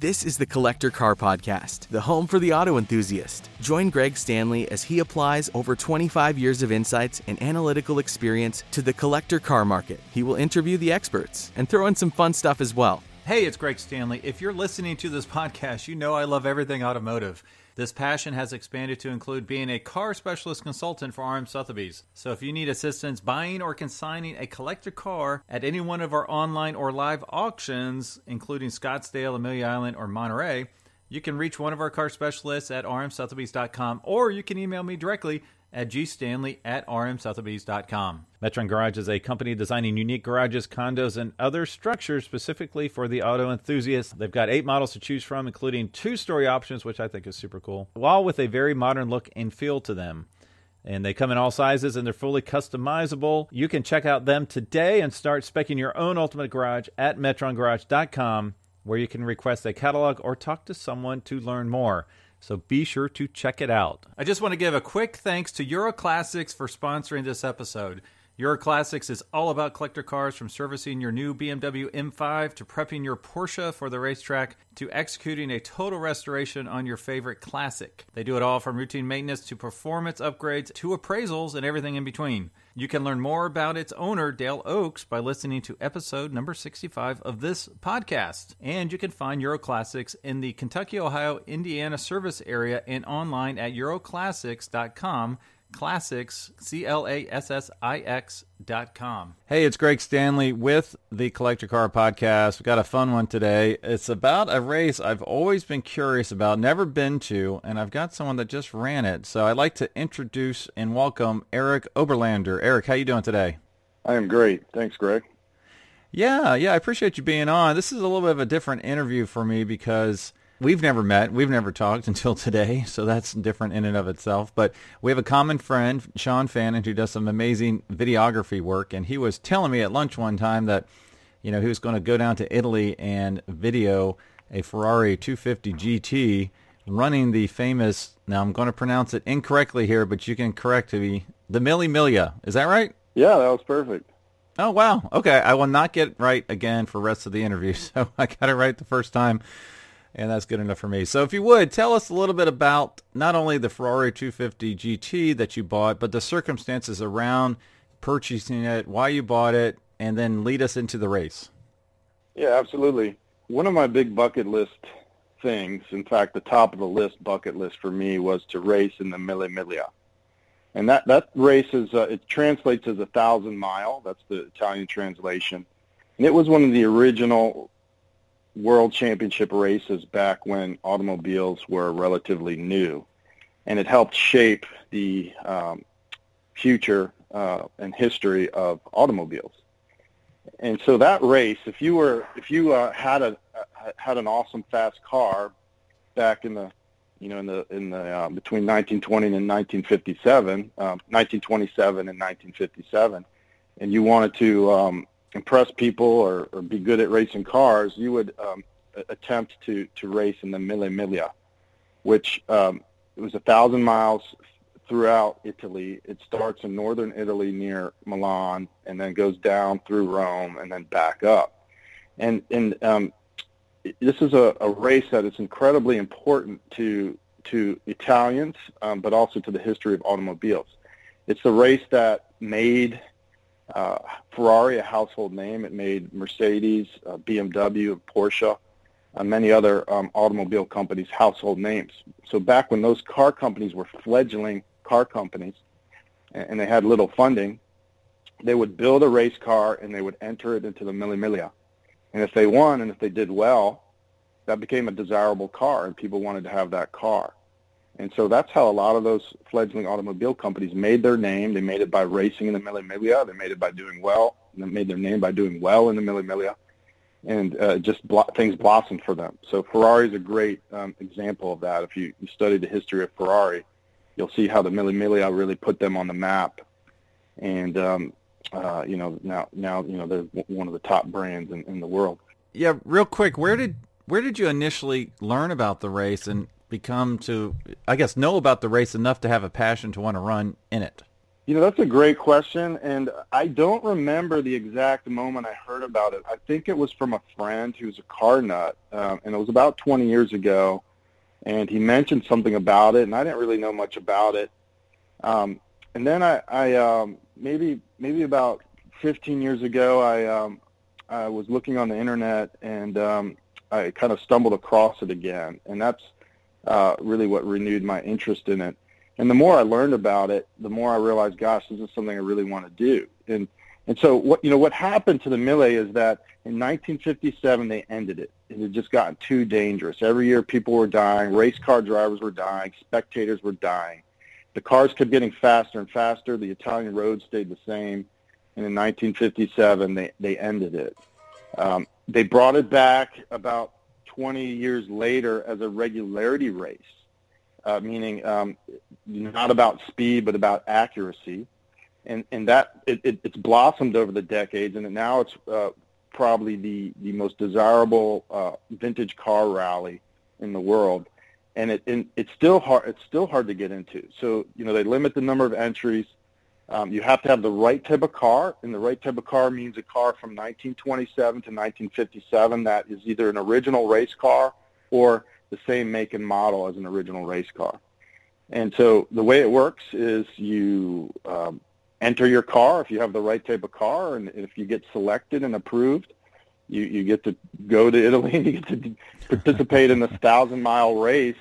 This is the Collector Car Podcast, the home for the auto enthusiast. Join Greg Stanley as he applies over 25 years of insights and analytical experience to the collector car market. He will interview the experts and throw in some fun stuff as well. Hey, it's Greg Stanley. If you're listening to this podcast, you know I love everything automotive. This passion has expanded to include being a car specialist consultant for RM Sotheby's. So if you need assistance buying or consigning a collector car at any one of our online or live auctions, including Scottsdale, Amelia Island, or Monterey, you can reach one of our car specialists at rmsotheby's.com or you can email me directly at gstanley at rmsotheby's.com. Metron Garage is a company designing unique garages, condos, and other structures specifically for the auto enthusiast. They've got eight models to choose from, including two story options, which I think is super cool, while with a very modern look and feel to them. And they come in all sizes and they're fully customizable. You can check out them today and start specking your own ultimate garage at metrongarage.com, where you can request a catalog or talk to someone to learn more. So be sure to check it out. I just want to give a quick thanks to Euro Classics for sponsoring this episode. Euro Classics is all about collector cars from servicing your new BMW M5 to prepping your Porsche for the racetrack to executing a total restoration on your favorite classic. They do it all from routine maintenance to performance upgrades to appraisals and everything in between. You can learn more about its owner, Dale Oaks, by listening to episode number 65 of this podcast. And you can find Euro Classics in the Kentucky, Ohio, Indiana service area and online at euroclassix.com classics c l a s s i x dot com. Hey, it's Greg Stanley with the Collector Car Podcast. We got a fun one today. It's about a race I've always been curious about, never been to, and I've got someone that just ran it. So I'd like to introduce and welcome Eric Oberlander. Eric, how you doing today? I am great. Thanks, Greg. Yeah, yeah, I appreciate you being on. This is a little bit of a different interview for me because we've never met, we've never talked until today, so that's different in and of itself. But we have a common friend, Sean Fannin, who does some amazing videography work, and he was telling me at lunch one time that, you know, he was going to go down to Italy and video a Ferrari 250 GT running the famous. Now I'm going to pronounce it incorrectly here, but you can correct me. The Mille Miglia, is that right? Yeah, that was perfect. Oh wow. Okay, I will not get right again for the rest of the interview, so I got it right the first time and that's good enough for me. So if you would, tell us a little bit about not only the Ferrari 250 GT that you bought, but the circumstances around purchasing it, why you bought it, and then lead us into the race. Yeah, absolutely. One of my big bucket list things, in fact, the top of the list bucket list for me was to race in the Mille Miglia. And that, that race is, uh, it translates as a thousand mile. That's the Italian translation. And it was one of the original world championship races back when automobiles were relatively new. And it helped shape the um, future uh, and history of automobiles. And so that race, if you were, if you uh, had a uh, had an awesome fast car back in the, you know, in the in the uh, between 1920 and 1957, um, 1927 and 1957, and you wanted to um, impress people or, or be good at racing cars, you would um, attempt to, to race in the Mille Miglia, which um, it was a thousand miles throughout Italy. It starts in northern Italy near Milan and then goes down through Rome and then back up. And, and um, this is a, a race that is incredibly important to to Italians, um, but also to the history of automobiles. It's the race that made uh, Ferrari, a household name. It made Mercedes, uh, BMW, Porsche, uh, many other um, automobile companies household names. So back when those car companies were fledgling car companies and, and they had little funding, they would build a race car and they would enter it into the Mille Miglia. And if they won and if they did well, that became a desirable car and people wanted to have that car. And so that's how a lot of those fledgling automobile companies made their name. They made it by racing in the Mille Miglia. They made it by doing well. They made their name by doing well in the Mille Miglia. And uh, just blo- things blossomed for them. So Ferrari is a great um, example of that. If you, you study the history of Ferrari, you'll see how the Mille Miglia really put them on the map. And, um, uh, you know, now, now, you know, they're one of the top brands in, in the world. Yeah, real quick, where did where did you initially learn about the race and become to, I guess, know about the race enough to have a passion to want to run in it? You know, that's a great question, and I don't remember the exact moment I heard about it. I think it was from a friend who's a car nut, um, and it was about 20 years ago, and he mentioned something about it, and I didn't really know much about it. Um, and then I, I um, maybe maybe about 15 years ago, I um, I was looking on the internet, and um, I kind of stumbled across it again, and that's uh, really what renewed my interest in it. And the more I learned about it, the more I realized, gosh, this is something I really want to do. And and so what you know what happened to the Mille is that in 1957 they ended it. It had just gotten too dangerous. Every year people were dying, race car drivers were dying, spectators were dying. The cars kept getting faster and faster. The Italian roads stayed the same. And in 1957 they they ended it. Um, they brought it back about 20 years later as a regularity race, uh, meaning um, not about speed but about accuracy, and and that it, it, it's blossomed over the decades, and now it's uh, probably the the most desirable uh, vintage car rally in the world, and it and it's still hard it's still hard to get into. So you know they limit the number of entries. Um, you have to have the right type of car, and the right type of car means a car from 1927 to 1957 that is either an original race car or the same make and model as an original race car. And so the way it works is you um, enter your car if you have the right type of car, and if you get selected and approved, you, you get to go to Italy and you get to participate in this thousand mile race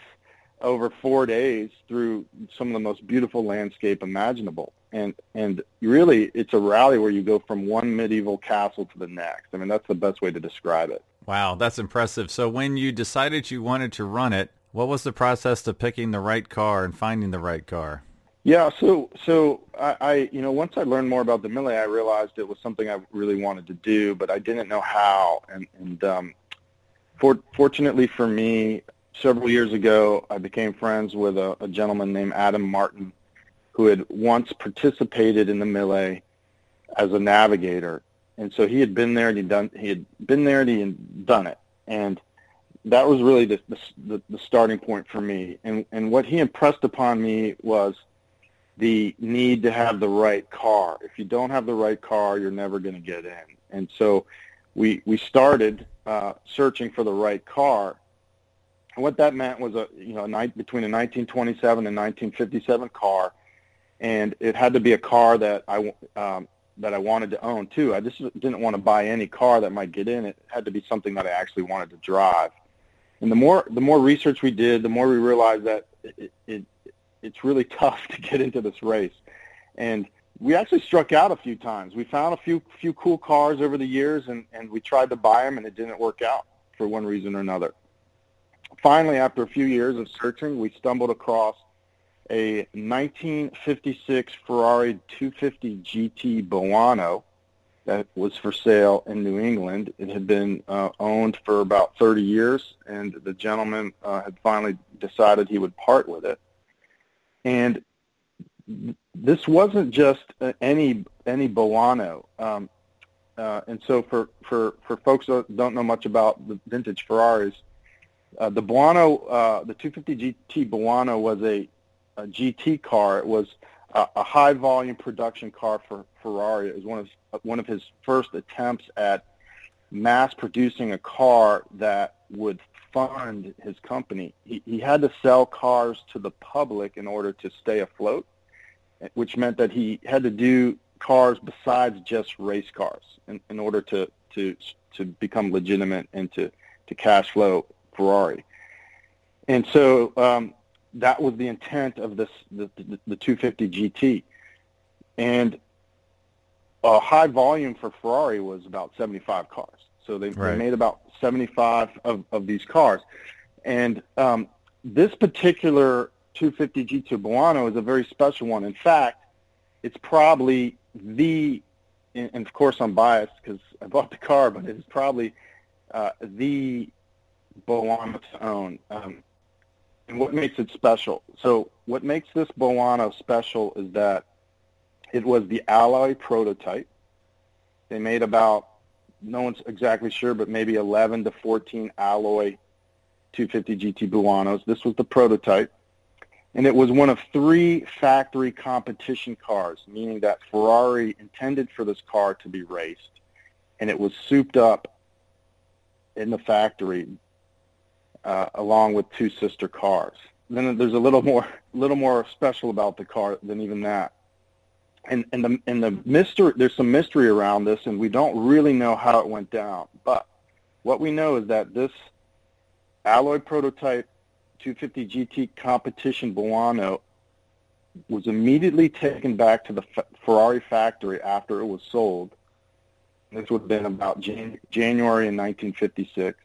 over four days through some of the most beautiful landscape imaginable. And and really, it's a rally where you go from one medieval castle to the next. I mean, that's the best way to describe it. Wow, that's impressive. So when you decided you wanted to run it, what was the process to picking the right car and finding the right car? Yeah, so so I, I you know once I learned more about the Mille, I realized it was something I really wanted to do, but I didn't know how. And and um, for, fortunately for me, several years ago, I became friends with a, a gentleman named Adam Martin, who had once participated in the Mille as a navigator, and so he had been there and he done he had been there and he had done it, and that was really the, the the starting point for me. And and what he impressed upon me was the need to have the right car. If you don't have the right car, you're never going to get in. And so we we started uh, searching for the right car and what that meant was a you know a night between a 1927 and 1957 car, and it had to be a car that I um, that I wanted to own too. I just didn't want to buy any car that might get in. It had to be something that I actually wanted to drive. And the more the more research we did, the more we realized that it, it it's really tough to get into this race. And we actually struck out a few times. We found a few few cool cars over the years, and and we tried to buy them, and it didn't work out for one reason or another finally, after a few years of searching, we stumbled across a 1956 Ferrari 250 GT Boano that was for sale in New England. It had been uh, owned for about 30 years, and the gentleman uh, had finally decided he would part with it. And this wasn't just uh, any any Boano. Um, uh, and so for, for, for folks that don't know much about the vintage Ferraris, uh, the Boano, uh, the 250 GT Boano was a, a GT car. It was a, a, high volume production car for Ferrari. It was one of one of his first attempts at mass producing a car that would fund his company. He, he had to sell cars to the public in order to stay afloat, which meant that he had to do cars besides just race cars in, in order to, to to become legitimate and to, to cash flow Ferrari. And so um, that was the intent of this the, the, the 250 GT. And a high volume for Ferrari was about 75 cars. So they, right. they made about 75 of, of these cars. And um, this particular 250 GT Boano is a very special one. In fact, it's probably the, and of course I'm biased because I bought the car, but it's probably uh, the Boano to own. Um, and what makes it special? So what makes this Boano special is that it was the alloy prototype. They made about, no one's exactly sure, but maybe 11 to 14 alloy 250 GT Boanos. This was the prototype. and it was one of three factory competition cars, meaning that Ferrari intended for this car to be raced, and it was souped up in the factory uh, along with two sister cars. Then there's a little more, little more special about the car than even that. And and the and the mystery, there's some mystery around this, and we don't really know how it went down. But what we know is that this alloy prototype 250 GT competition Boano was immediately taken back to the Ferrari factory after it was sold. This would have been about Jan- January in 1956.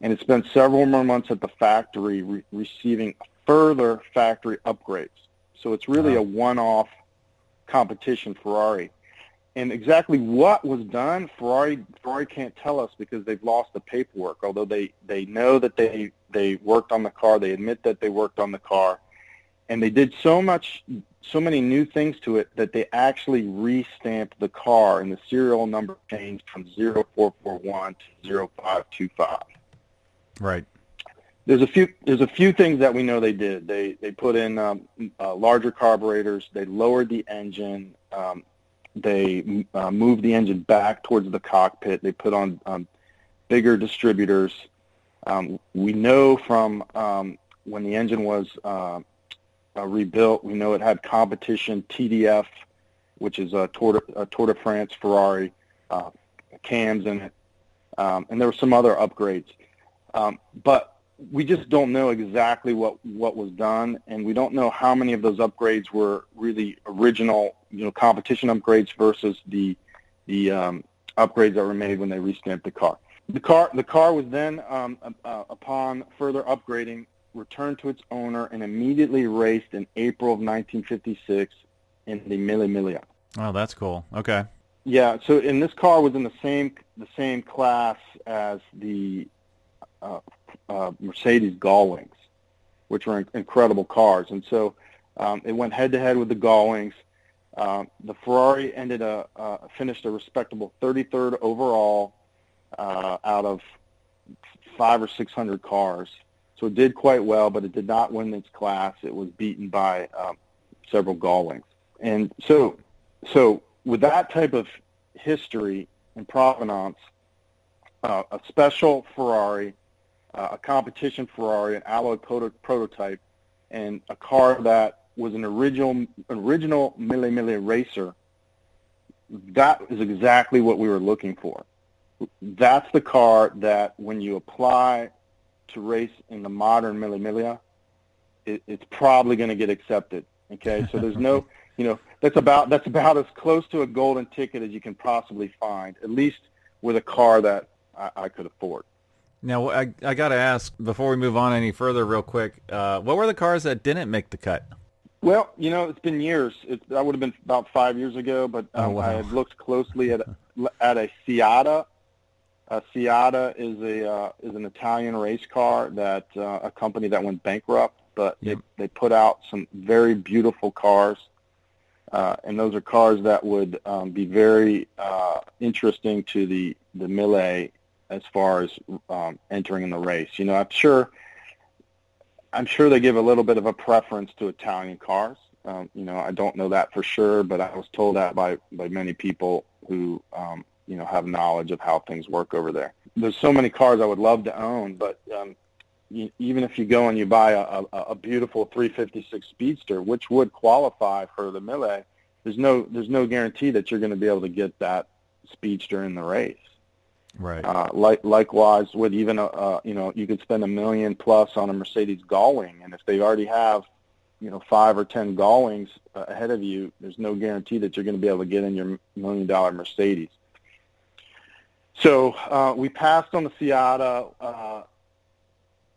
And it spent several more months at the factory re- receiving further factory upgrades. So it's really wow. a one-off competition Ferrari. And exactly what was done, Ferrari Ferrari can't tell us because they've lost the paperwork. Although they they know that they they worked on the car, they admit that they worked on the car, and they did so much so many new things to it that they actually re-stamped the car and the serial number changed from 0441 to 0525. Right. There's a few there's a few things that we know they did. They they put in um, uh, larger carburetors. They lowered the engine. Um, they uh, moved the engine back towards the cockpit. They put on um, bigger distributors. Um, we know from um, when the engine was uh, uh, rebuilt, we know it had competition TDF, which is a Tour de, a Tour de France Ferrari uh, cams in it, um, and there were some other upgrades. Um, but we just don't know exactly what, what was done, and we don't know how many of those upgrades were really original, you know, competition upgrades versus the the um, upgrades that were made when they restamped the car. The car the car was then, um, uh, upon further upgrading, returned to its owner and immediately raced in April of 1956 in the Mille Miglia. Oh, that's cool. Okay. Yeah. So, and this car was in the same the same class as the uh, uh, Mercedes Gullwings, which were incredible cars. And so um, it went head to head with the Gullwings. Um, the Ferrari ended a uh, finished a respectable 33rd overall uh, out of five or six hundred cars. So it did quite well, but it did not win its class. It was beaten by um, several Gullwings. And so, so with that type of history and provenance, uh, a special Ferrari uh, a competition Ferrari, an alloy proto- prototype, and a car that was an original original Mille Miglia racer. That is exactly what we were looking for. That's the car that when you apply to race in the modern Mille Miglia, it, it's probably going to get accepted. Okay, so there's no, you know, that's about that's about as close to a golden ticket as you can possibly find, at least with a car that I, I could afford. Now, I, I got to ask before we move on any further, real quick. Uh, what were the cars that didn't make the cut? Well, you know, it's been years. It, that would have been about five years ago, but oh, um, oh, wow. I had looked closely at at a Siata. A Siata is a uh, is an Italian race car that uh, a company that went bankrupt, but yep. they they put out some very beautiful cars, uh, and those are cars that would um, be very uh, interesting to the the Mille as far as um, entering in the race. You know, I'm sure I'm sure they give a little bit of a preference to Italian cars. Um, you know, I don't know that for sure, but I was told that by by many people who um, you know have knowledge of how things work over there. There's so many cars I would love to own, but um, you, even if you go and you buy a, a, a beautiful 356 Speedster, which would qualify for the Mille, there's no there's no guarantee that you're going to be able to get that Speedster in the race. Right. Uh, like likewise with even a, uh, you know you could spend a million plus on a Mercedes Gullwing, and if they already have you know five or ten Gullwings uh, ahead of you, there's no guarantee that you're going to be able to get in your million dollar Mercedes. So uh, we passed on the Siata uh,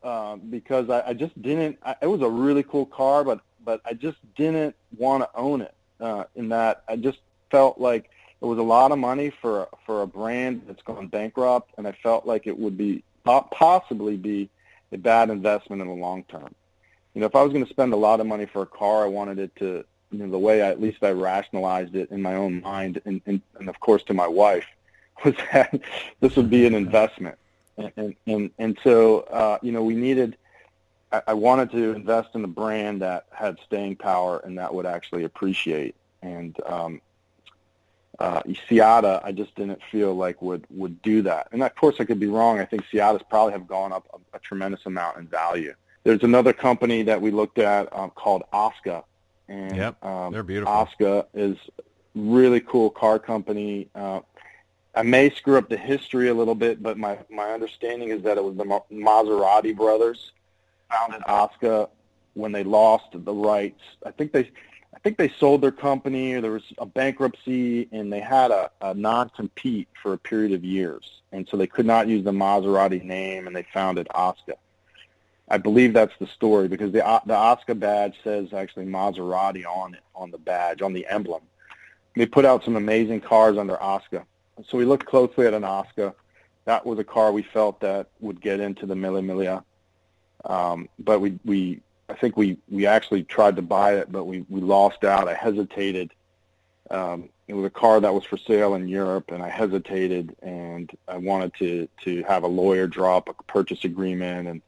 uh, because I, I just didn't. I, it was a really cool car, but but I just didn't want to own it. Uh, in that I just felt like it was a lot of money for for a brand that's gone bankrupt, and I felt like it would be possibly be a bad investment in the long term. You know, if I was going to spend a lot of money for a car, I wanted it to, you know, the way I, at least I rationalized it in my own mind, and, and, and of course to my wife, was that this would be an investment, and and and, and so uh, you know we needed I, wanted to invest in a brand that had staying power and that would actually appreciate. And um, uh, Siata, I just didn't feel like would would do that. And of course, I could be wrong. I think Siatas probably have gone up a, a tremendous amount in value. There's another company that we looked at um, called Osca, and yep, um, they're beautiful. Osca is really cool car company. Uh, I may screw up the history a little bit, but my my understanding is that it was the Maserati brothers founded Osca when they lost the rights. I think they I think they sold their company or there was a bankruptcy and they had a, a non-compete for a period of years. And so they could not use the Maserati name and they founded Osca. I believe that's the story because the the Osca badge says actually Maserati on it, on the badge, on the emblem. They put out some amazing cars under Osca. So we looked closely at an Osca. That was a car we felt that would get into the Mille Miglia. Um, but we, we I think we, we actually tried to buy it, but we, we lost out. I hesitated. Um, it was a car that was for sale in Europe, and I hesitated, and I wanted to, to have a lawyer draw up a purchase agreement, and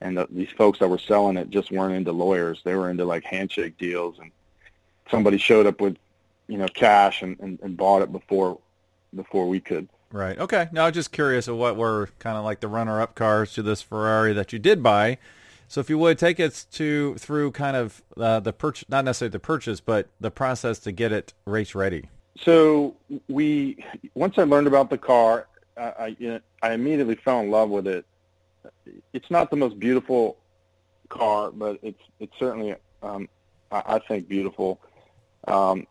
and the, these folks that were selling it just weren't into lawyers. They were into like handshake deals, and somebody showed up with, you know, cash and, and, and bought it before before we could. Right. Okay. Now, just curious of what were kind of like the runner-up cars to this Ferrari that you did buy. So, if you would take us to through kind of uh, the purchase, not necessarily the purchase, but the process to get it race ready. So, we once I learned about the car, I, I, I immediately fell in love with it. It's not the most beautiful car, but it's it's certainly um, I, I think beautiful. Um,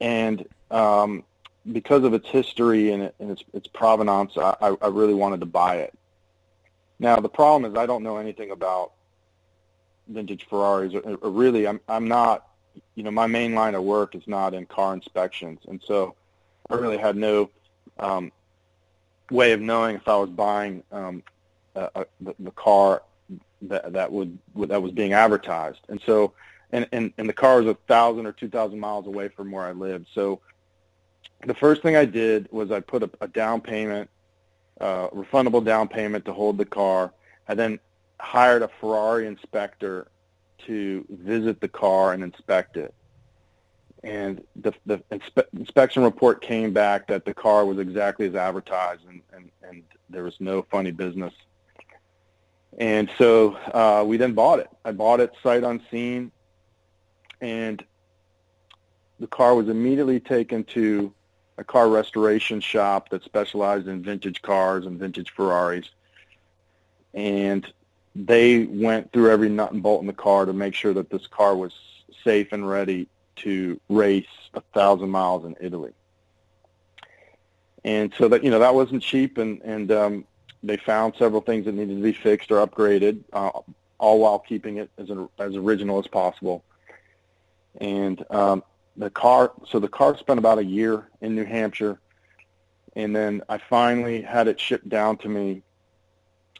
and um, because of its history and, it, and its, its provenance, I, I really wanted to buy it. Now the problem is I don't know anything about vintage Ferraris, really I'm I'm not. You know, my main line of work is not in car inspections, and so I really had no um, way of knowing if I was buying um, a, a, the, the car that that would that was being advertised, and so and and, and the car was a thousand or two thousand miles away from where I lived, so the first thing I did was I put a, a down payment, uh, refundable down payment to hold the car. I then hired a Ferrari inspector to visit the car and inspect it. And the, the inspe- inspection report came back that the car was exactly as advertised and, and, and there was no funny business. And so uh, we then bought it. I bought it sight unseen, and the car was immediately taken to a car restoration shop that specialized in vintage cars and vintage Ferraris. And they went through every nut and bolt in the car to make sure that this car was safe and ready to race a thousand miles in Italy. And so that you know that wasn't cheap, and and um, they found several things that needed to be fixed or upgraded, uh, all while keeping it as as original as possible. And um, the car so the car spent about a year in New Hampshire and then I finally had it shipped down to me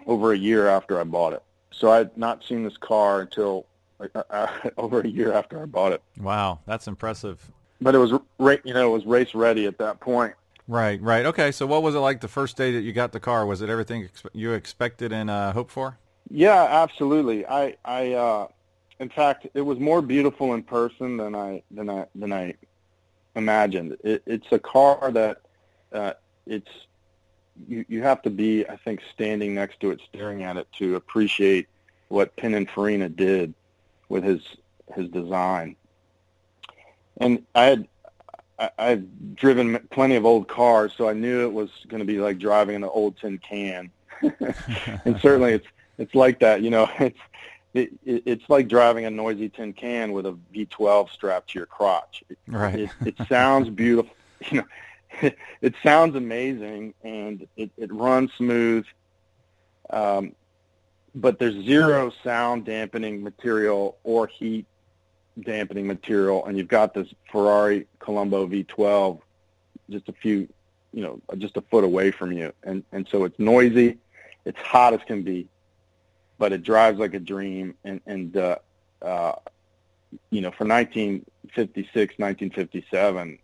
over a year after I bought it. So I had not seen this car until uh, over a year after I bought it. Wow, that's impressive. But it was you know, it was race ready at that point. Right, right. Okay, so what was it like the first day that you got the car? Was it everything you expected and uh, hoped for? Yeah, absolutely. I I uh in fact, it was more beautiful in person than I than I than I imagined. It, it's a car that uh, it's you you have to be, I think, standing next to it, staring at it to appreciate what Pininfarina did with his his design. And I had I, I've driven plenty of old cars, so I knew it was going to be like driving an old tin can. and certainly, it's it's like that. You know, it's it, it, it's like driving a noisy tin can with a V12 strapped to your crotch. It, right. it, it sounds beautiful. You know, it, it sounds amazing and it, it runs smooth. Um, but there's zero sound dampening material or heat dampening material, and you've got this Ferrari Colombo V12 just a few, you know, just a foot away from you, and and so it's noisy, it's hot as can be, but it drives like a dream. And, and uh, uh, you know, for 1956, 1957,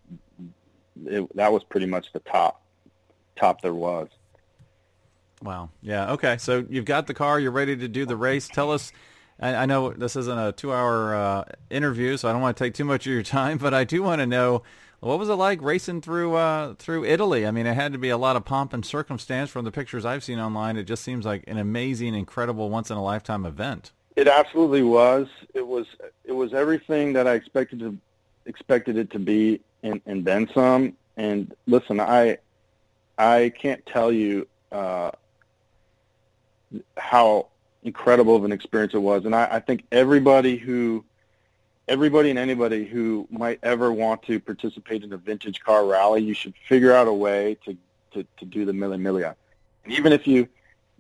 it, that was pretty much the top top there was. Wow. Yeah. Okay. So you've got the car. You're ready to do the race. Tell us I, know this isn't a two-hour uh, interview, so I don't want to take too much of your time, but I do want to know what was it like racing through uh, through Italy? I mean, it had to be a lot of pomp and circumstance from the pictures I've seen online. It just seems like an amazing, incredible, once in a lifetime event. It absolutely was. It was it was everything that I expected to expected it to be, and, and then some. And listen, I I can't tell you uh, how incredible of an experience it was, and I, I think everybody who everybody and anybody who might ever want to participate in a vintage car rally, you should figure out a way to to, to do the Mille Miglia. even if you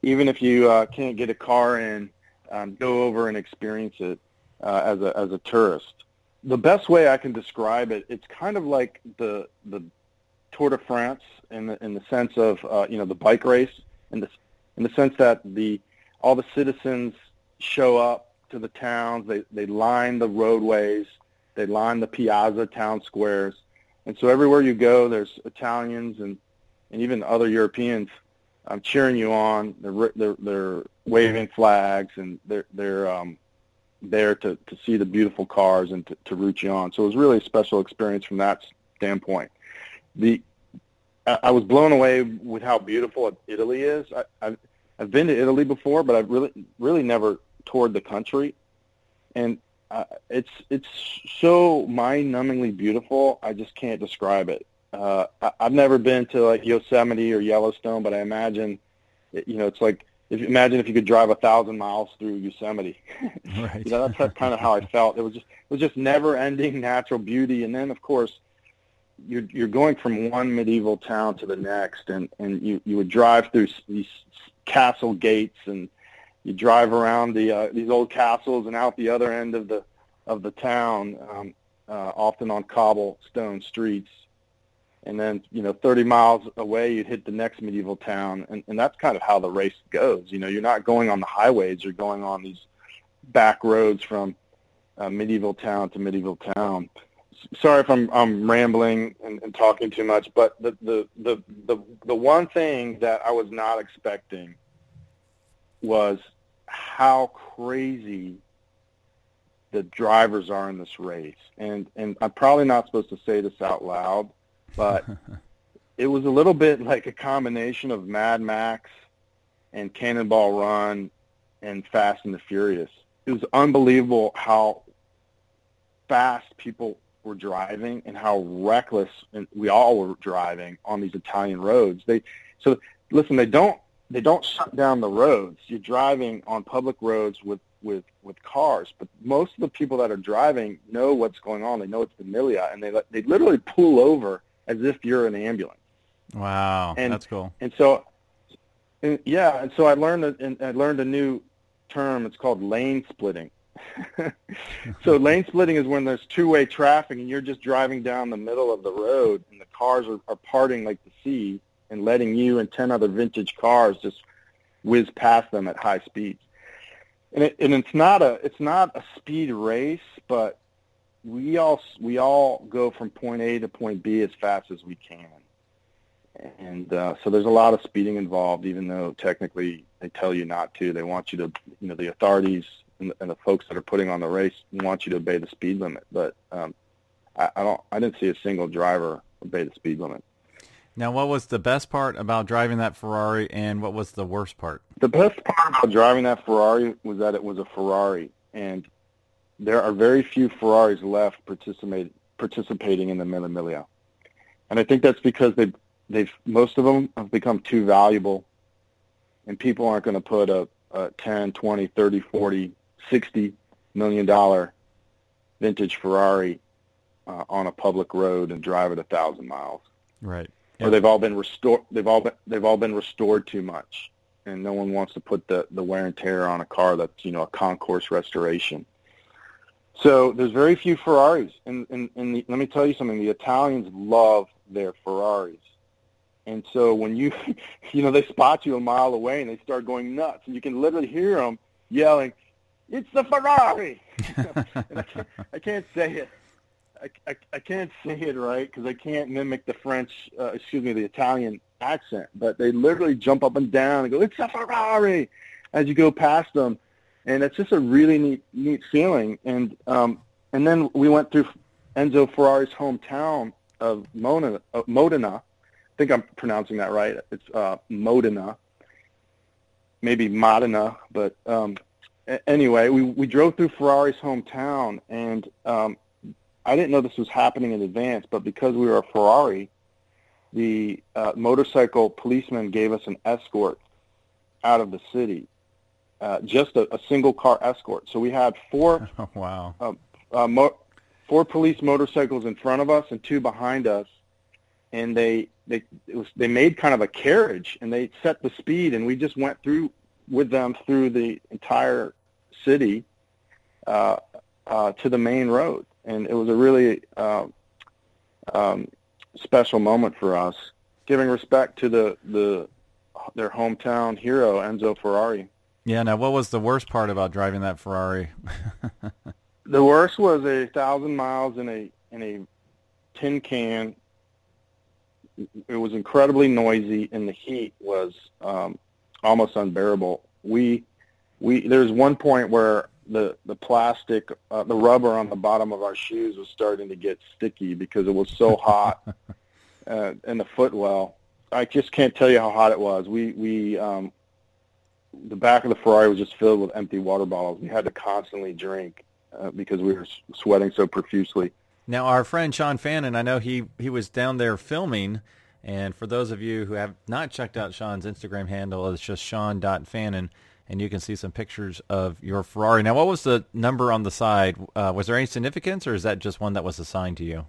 even if you uh, can't get a car in, um, go over and experience it uh, as a as a tourist. The best way I can describe it, it's kind of like the the Tour de France in the in the sense of uh, you know the bike race in the in the sense that the all the citizens show up to the towns. They they line the roadways. They line the piazza town squares. And so everywhere you go, there's Italians and and even other Europeans um, cheering you on. They're they're they're waving flags and they're they're um, there to to see the beautiful cars and to, to root you on. So it was really a special experience from that standpoint. The I was blown away with how beautiful Italy is. I, I've I've been to Italy before, but I've really really never toward the country, and uh, it's it's so mind-numbingly beautiful. I just can't describe it. Uh, I, I've never been to like Yosemite or Yellowstone, but I imagine, you know, it's like if you imagine if you could drive a thousand miles through Yosemite. Right. you know, that's kind of how I felt. It was just it was just never-ending natural beauty, and then of course you're you're going from one medieval town to the next, and and you you would drive through these castle gates and you drive around the uh, these old castles and out the other end of the of the town, um, uh, often on cobblestone streets. And then, you know, 30 miles away, you'd hit the next medieval town, and, and that's kind of how the race goes. You know, you're not going on the highways; you're going on these back roads from uh, medieval town to medieval town. Sorry if I'm I'm rambling and, and talking too much, but the, the the the the one thing that I was not expecting was how crazy the drivers are in this race. And and I'm probably not supposed to say this out loud, but it was a little bit like a combination of Mad Max and Cannonball Run and Fast and the Furious. It was unbelievable how fast people were driving and how reckless we all were driving on these Italian roads. They so listen, they don't they don't shut down the roads. You're driving on public roads with with with cars, but most of the people that are driving know what's going on. They know it's the Miglia, and they they literally pull over as if you're an ambulance. Wow, and, that's cool. And so, and yeah, and so I learned a, I learned a new term. It's called lane splitting. so lane splitting is when there's two-way traffic and you're just driving down the middle of the road and the cars are, are parting like the sea and letting you and 10 other vintage cars just whiz past them at high speeds. And, it, and it's not a it's not a speed race, but we all we all go from point A to point B as fast as we can. And uh, so there's a lot of speeding involved, even though technically they tell you not to. They want you to, you know, the authorities and the, and the folks that are putting on the race want you to obey the speed limit. But um, I, I don't, I didn't see a single driver obey the speed limit. Now, what was the best part about driving that Ferrari, and what was the worst part? The best part about driving that Ferrari was that it was a Ferrari, and there are very few Ferraris left participate, participating in the Mille Miglia. And I think that's because they they've most of them have become too valuable, and people aren't going to put a, a 10, 20, 30, 40, 60 million dollar vintage Ferrari uh, on a public road and drive it a thousand miles. Right or they've all been restored. They've all been they've all been restored too much, and no one wants to put the the wear and tear on a car that's you know a concours restoration. So there's very few Ferraris, and and, and the, let me tell you something: the Italians love their Ferraris, and so when you you know they spot you a mile away and they start going nuts, and you can literally hear them yelling, "It's the Ferrari!" I, can't, I can't say it I, I, I can't say it right because I can't mimic the French, uh, excuse me, the Italian accent. But they literally jump up and down and go, "It's a Ferrari!" as you go past them, and it's just a really neat neat feeling. And um, and then we went through Enzo Ferrari's hometown of Modena. Uh, Modena. I think I'm pronouncing that right. It's uh, Modena, maybe Modena, but um, anyway, we we drove through Ferrari's hometown, and um, I didn't know this was happening in advance, but because we were a Ferrari, the uh, motorcycle policeman gave us an escort out of the city, uh, just a, a single car escort. So we had four. Oh, wow. Uh, uh, mo- four police motorcycles in front of us and two behind us, and they they it was they made kind of a carriage and they set the speed and we just went through with them through the entire city uh, uh, to the main road, and it was a really uh, um, special moment for us, giving respect to the the their hometown hero Enzo Ferrari. Yeah. Now, what was the worst part about driving that Ferrari? the worst was a thousand miles in a in a tin can. It was incredibly noisy, and the heat was um, almost unbearable. We we there's one point where the the plastic, uh, the rubber on the bottom of our shoes was starting to get sticky because it was so hot uh, in the footwell. I just can't tell you how hot it was. We we um, the back of the Ferrari was just filled with empty water bottles. We had to constantly drink uh, because we were sweating so profusely. Now, our friend Sean Fannin, I know he he was down there filming. And for those of you who have not checked out Sean's Instagram handle, it's just sean.fannin and you can see some pictures of your Ferrari. Now, what was the number on the side? Uh, was there any significance, or is that just one that was assigned to you?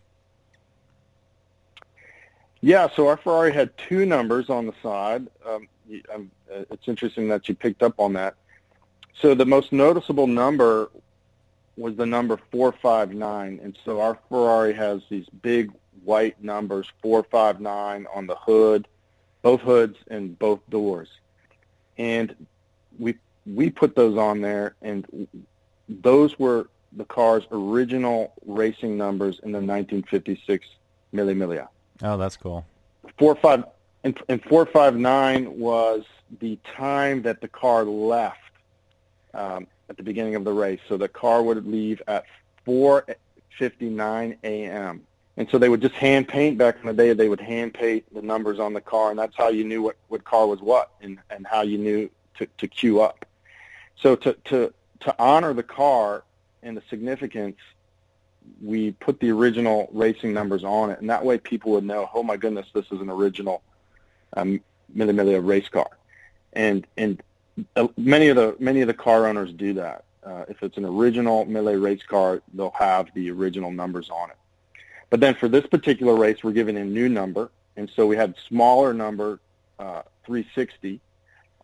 Yeah, so our Ferrari had two numbers on the side. Um, um, it's interesting that you picked up on that. So the most noticeable number was the number 459, and so our Ferrari has these big white numbers, 459 on the hood, both hoods and both doors. And we we put those on there, and those were the car's original racing numbers in the 1956 Mille Miglia. Oh, that's cool. Four five and, and four five nine was the time that the car left um, at the beginning of the race. So the car would leave at 4:59 a.m. And so they would just hand paint back in the day. They would hand paint the numbers on the car, and that's how you knew what, what car was what, and, and how you knew to, to queue up. So to, to, to honor the car and the significance, we put the original racing numbers on it, and that way people would know, oh my goodness, this is an original um, race car. And and uh, many of the many of the car owners do that. Uh, if it's an original Mille race car, they'll have the original numbers on it. But then for this particular race, we're giving a new number, and so we had smaller number uh, 360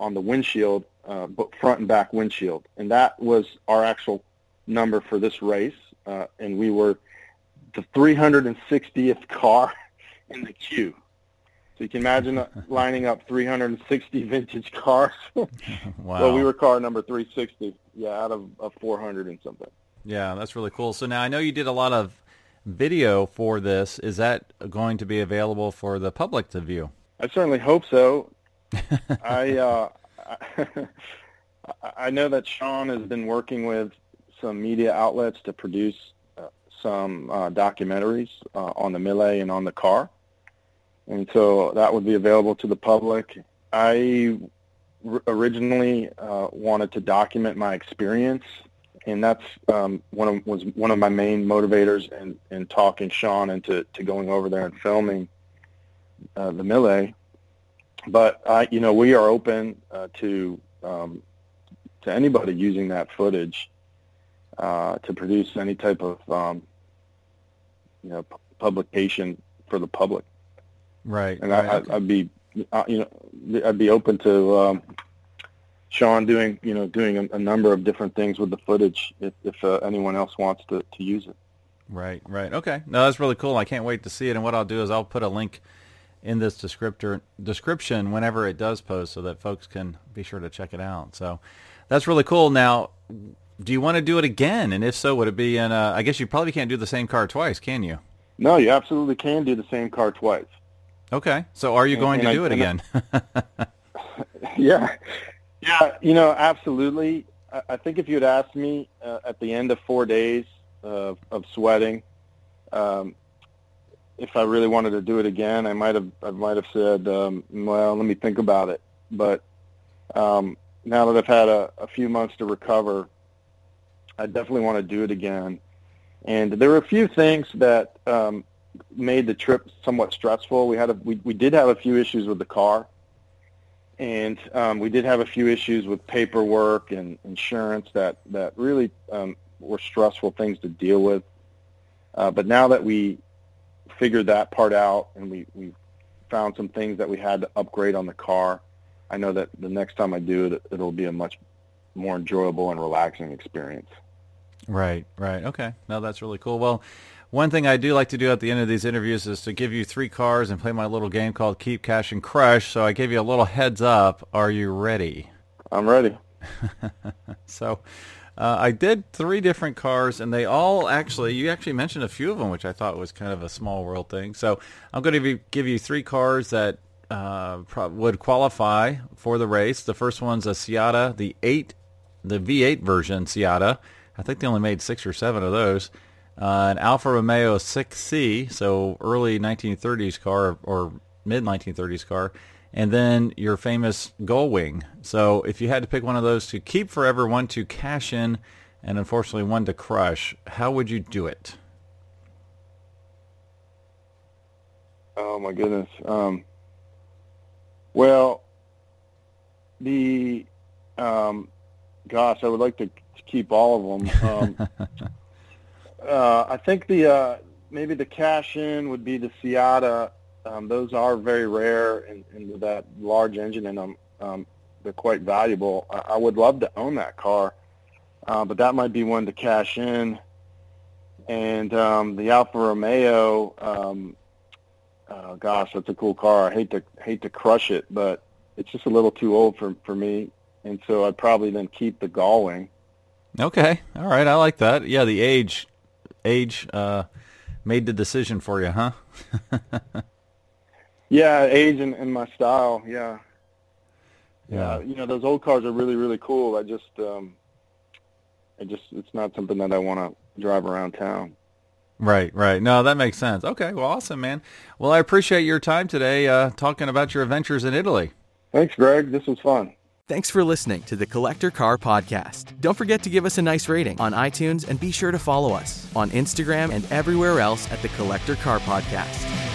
on the windshield, uh, front and back windshield, and that was our actual number for this race. Uh, and we were the 360th car in the queue. So you can imagine lining up 360 vintage cars. wow. Well, we were car number 360, yeah, out of, of 400 and something. Yeah, that's really cool. So now I know you did a lot of video for this. Is that going to be available for the public to view? I certainly hope so. I uh, I know that Sean has been working with some media outlets to produce uh, some uh, documentaries uh, on the Mille and on the car, and so that would be available to the public. I r- originally uh, wanted to document my experience, and that's um, one of was one of my main motivators in, in talking Sean into to going over there and filming the Mille but I, you know, we are open uh, to um, to anybody using that footage uh, to produce any type of um, you know p- publication for the public. Right. And right, I, okay. I'd be, uh, you know, I'd be open to um, Sean doing, you know, doing a, a, number of different things with the footage if, if uh, anyone else wants to, to use it. Right. Right. Okay. No, that's really cool. I can't wait to see it. And what I'll do is I'll put a link in this descriptor description whenever it does post so that folks can be sure to check it out. So that's really cool. Now, do you want to do it again? And if so, would it be in a, I guess you probably can't do the same car twice, can you? No, you absolutely can do the same car twice. Okay. So are you going and, to do I, it again? yeah. Yeah, you know, absolutely. I, I think if you had asked me uh, at the end of four days of, of sweating, um, if I really wanted to do it again, I might have I might have said, um, well, let me think about it. But um, now that I've had a, a few months to recover, I definitely want to do it again. And there were a few things that um, made the trip somewhat stressful. We had a, we, we did have a few issues with the car, and um, we did have a few issues with paperwork and insurance that that really um, were stressful things to deal with. Uh, but now that we figured that part out and we we found some things that we had to upgrade on the car, I know that the next time I do it, it'll be a much more enjoyable and relaxing experience. Right, right. Okay. No, that's really cool. Well, one thing I do like to do at the end of these interviews is to give you three cars and play my little game called Keep Cash and Crush. So I gave you a little heads up. Are you ready? I'm ready. so uh, I did three different cars, and they all actually, you actually mentioned a few of them, which I thought was kind of a small world thing. So I'm going to give you three cars that uh, would qualify for the race. The first one's a Siata, the eight, the V8 version Siata. I think they only made six or seven of those. Uh, an Alfa Romeo 6C, so early 1930s car or mid 1930s car, and then your famous Gullwing. So if you had to pick one of those to keep forever, one to cash in, and unfortunately one to crush, how would you do it? Oh my goodness. Um, well, the um, gosh, I would like to keep all of them. Um, uh, I think the uh, maybe the cash in would be the Siata. Um, those are very rare, and, and with that large engine in them, um, they're quite valuable. I, I would love to own that car, uh, but that might be one to cash in. And um, the Alfa Romeo, um, uh, gosh, that's a cool car. I hate to hate to crush it, but it's just a little too old for for me, and so I'd probably then keep the Gullwing. Okay. All right. I like that. Yeah, the age age uh, made the decision for you, huh? yeah, age and, and my style. Yeah. yeah. You know, those old cars are really, really cool. I just, um, I just, it's not something that I want to drive around town. Right, right. No, that makes sense. Okay, well, awesome, man. Well, I appreciate your time today uh, talking about your adventures in Italy. Thanks, Greg. This was fun. Thanks for listening to the Collector Car Podcast. Don't forget to give us a nice rating on iTunes and be sure to follow us on Instagram and everywhere else at the Collector Car Podcast.